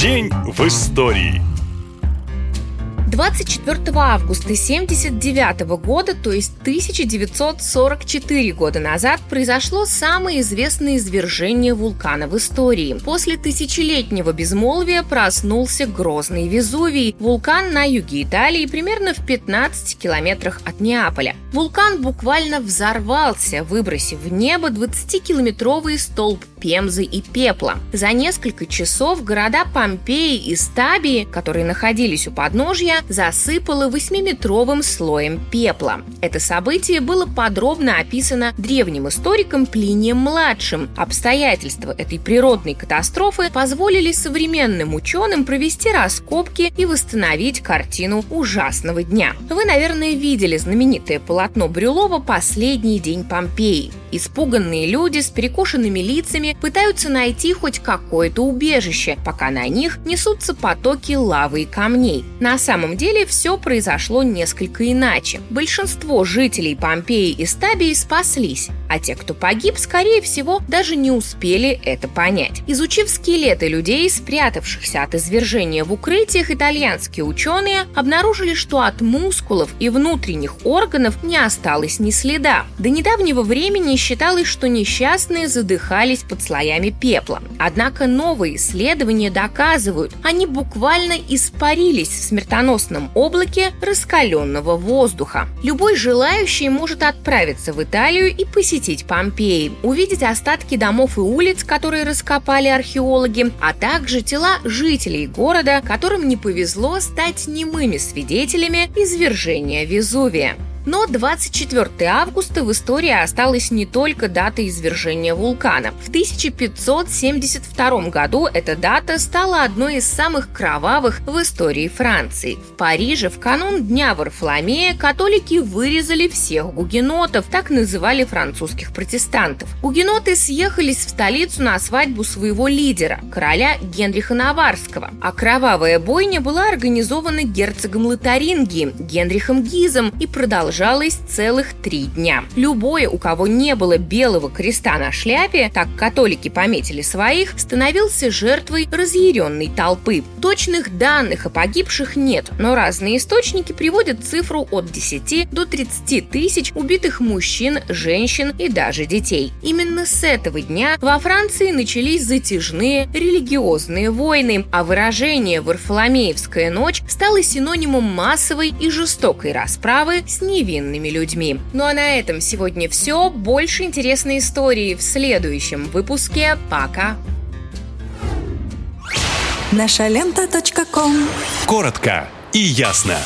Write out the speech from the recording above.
День в истории. 24 августа 1979 года, то есть 1944 года назад, произошло самое известное извержение вулкана в истории. После тысячелетнего безмолвия проснулся грозный Везувий, вулкан на юге Италии, примерно в 15 километрах от Неаполя. Вулкан буквально взорвался, выбросив в небо 20-километровый столб пемзы и пепла. За несколько часов города Помпеи и Стабии, которые находились у подножья, засыпало восьмиметровым слоем пепла. Это событие было подробно описано древним историком Плинием-младшим. Обстоятельства этой природной катастрофы позволили современным ученым провести раскопки и восстановить картину ужасного дня. Вы, наверное, видели знаменитое полотно Брюлова «Последний день Помпеи». Испуганные люди с перекошенными лицами пытаются найти хоть какое-то убежище, пока на них несутся потоки лавы и камней. На самом деле все произошло несколько иначе. Большинство жителей Помпеи и Стабии спаслись, а те, кто погиб, скорее всего, даже не успели это понять. Изучив скелеты людей, спрятавшихся от извержения в укрытиях, итальянские ученые обнаружили, что от мускулов и внутренних органов не осталось ни следа. До недавнего времени считалось, что несчастные задыхались под слоями пепла. Однако новые исследования доказывают, они буквально испарились в смертоносном облаке раскаленного воздуха. Любой желающий может отправиться в Италию и посетить Помпеи, увидеть остатки домов и улиц, которые раскопали археологи, а также тела жителей города, которым не повезло стать немыми свидетелями извержения Везувия. Но 24 августа в истории осталась не только дата извержения вулкана. В 1572 году эта дата стала одной из самых кровавых в истории Франции. В Париже в канун Дня Варфоломея католики вырезали всех гугенотов, так называли французских протестантов. Гугеноты съехались в столицу на свадьбу своего лидера, короля Генриха Наварского. А кровавая бойня была организована герцогом Лотарингии Генрихом Гизом и продолжалась продолжалось целых три дня. Любой, у кого не было белого креста на шляпе, так католики пометили своих, становился жертвой разъяренной толпы. Точных данных о погибших нет, но разные источники приводят цифру от 10 до 30 тысяч убитых мужчин, женщин и даже детей. Именно с этого дня во Франции начались затяжные религиозные войны, а выражение «Варфоломеевская ночь» стало синонимом массовой и жестокой расправы с невинными невинными людьми. Ну а на этом сегодня все. Больше интересной истории в следующем выпуске. Пока! Наша лента. Коротко и ясно.